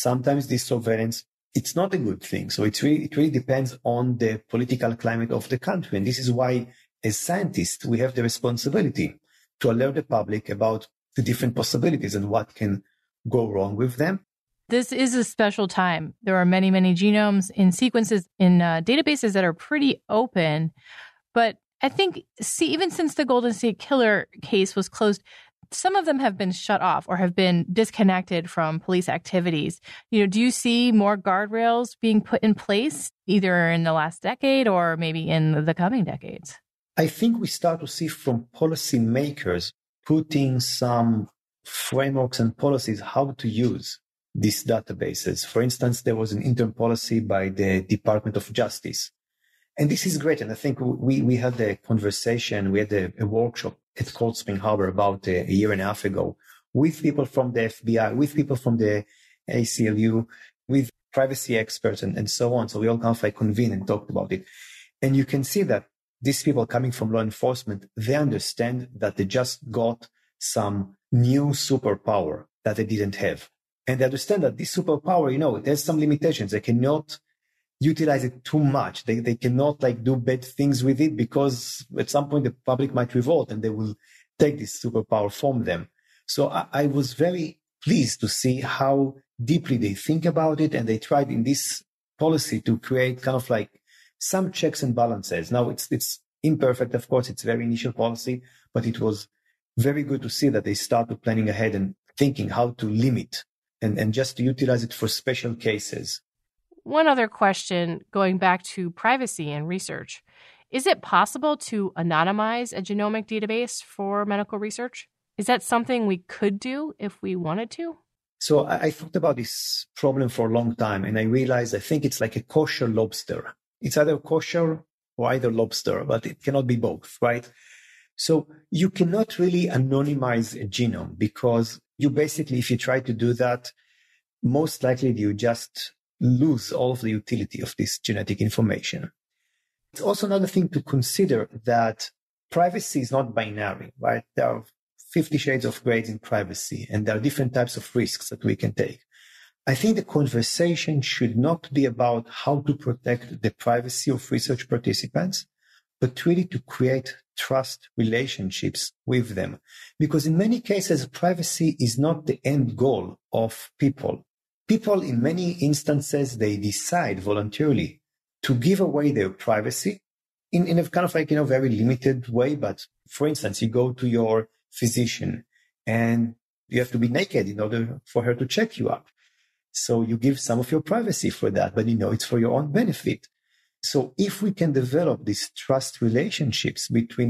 sometimes this surveillance it's not a good thing. So it's really, it really depends on the political climate of the country. And this is why, as scientists, we have the responsibility to alert the public about the different possibilities and what can go wrong with them. This is a special time. There are many, many genomes in sequences in uh, databases that are pretty open. But I think, see, even since the Golden State Killer case was closed, some of them have been shut off or have been disconnected from police activities. You know, do you see more guardrails being put in place either in the last decade or maybe in the coming decades? I think we start to see from policymakers putting some frameworks and policies how to use these databases. For instance, there was an interim policy by the Department of Justice. And this is great. And I think we, we had a conversation, we had a, a workshop at Cold Spring Harbor about a, a, year and a half ago with people from the FBI, with people from the ACLU, with privacy experts and, and so on. So we all kind of like convened and talked about it. And you can see that these people coming from law enforcement, they understand that they just got some new superpower that they didn't have. And they understand that this superpower, you know, it has some limitations. They cannot utilize it too much. They, they cannot like do bad things with it because at some point the public might revolt and they will take this superpower from them. So I, I was very pleased to see how deeply they think about it and they tried in this policy to create kind of like some checks and balances. Now it's, it's imperfect. Of course, it's very initial policy, but it was very good to see that they started planning ahead and thinking how to limit and, and just to utilize it for special cases. One other question going back to privacy and research. Is it possible to anonymize a genomic database for medical research? Is that something we could do if we wanted to? So I, thought about this problem for a long time and I realized I think it's like a kosher lobster. It's either kosher or either lobster, but it cannot be both, right? So you cannot really anonymize a genome because you basically, if you try to do that, most likely you just lose all of the utility of this genetic information. It's also another thing to consider that privacy is not binary, right? There are 50 shades of grades in privacy, and there are different types of risks that we can take. I think the conversation should not be about how to protect the privacy of research participants, but really to create trust relationships with them. Because in many cases, privacy is not the end goal of people people in many instances they decide voluntarily to give away their privacy in, in a kind of like you know very limited way. But for instance you go to your physician and you have to be naked in order for her to check you up. So you give some of your privacy for that but you know it's for your own benefit. So if we can develop these trust relationships between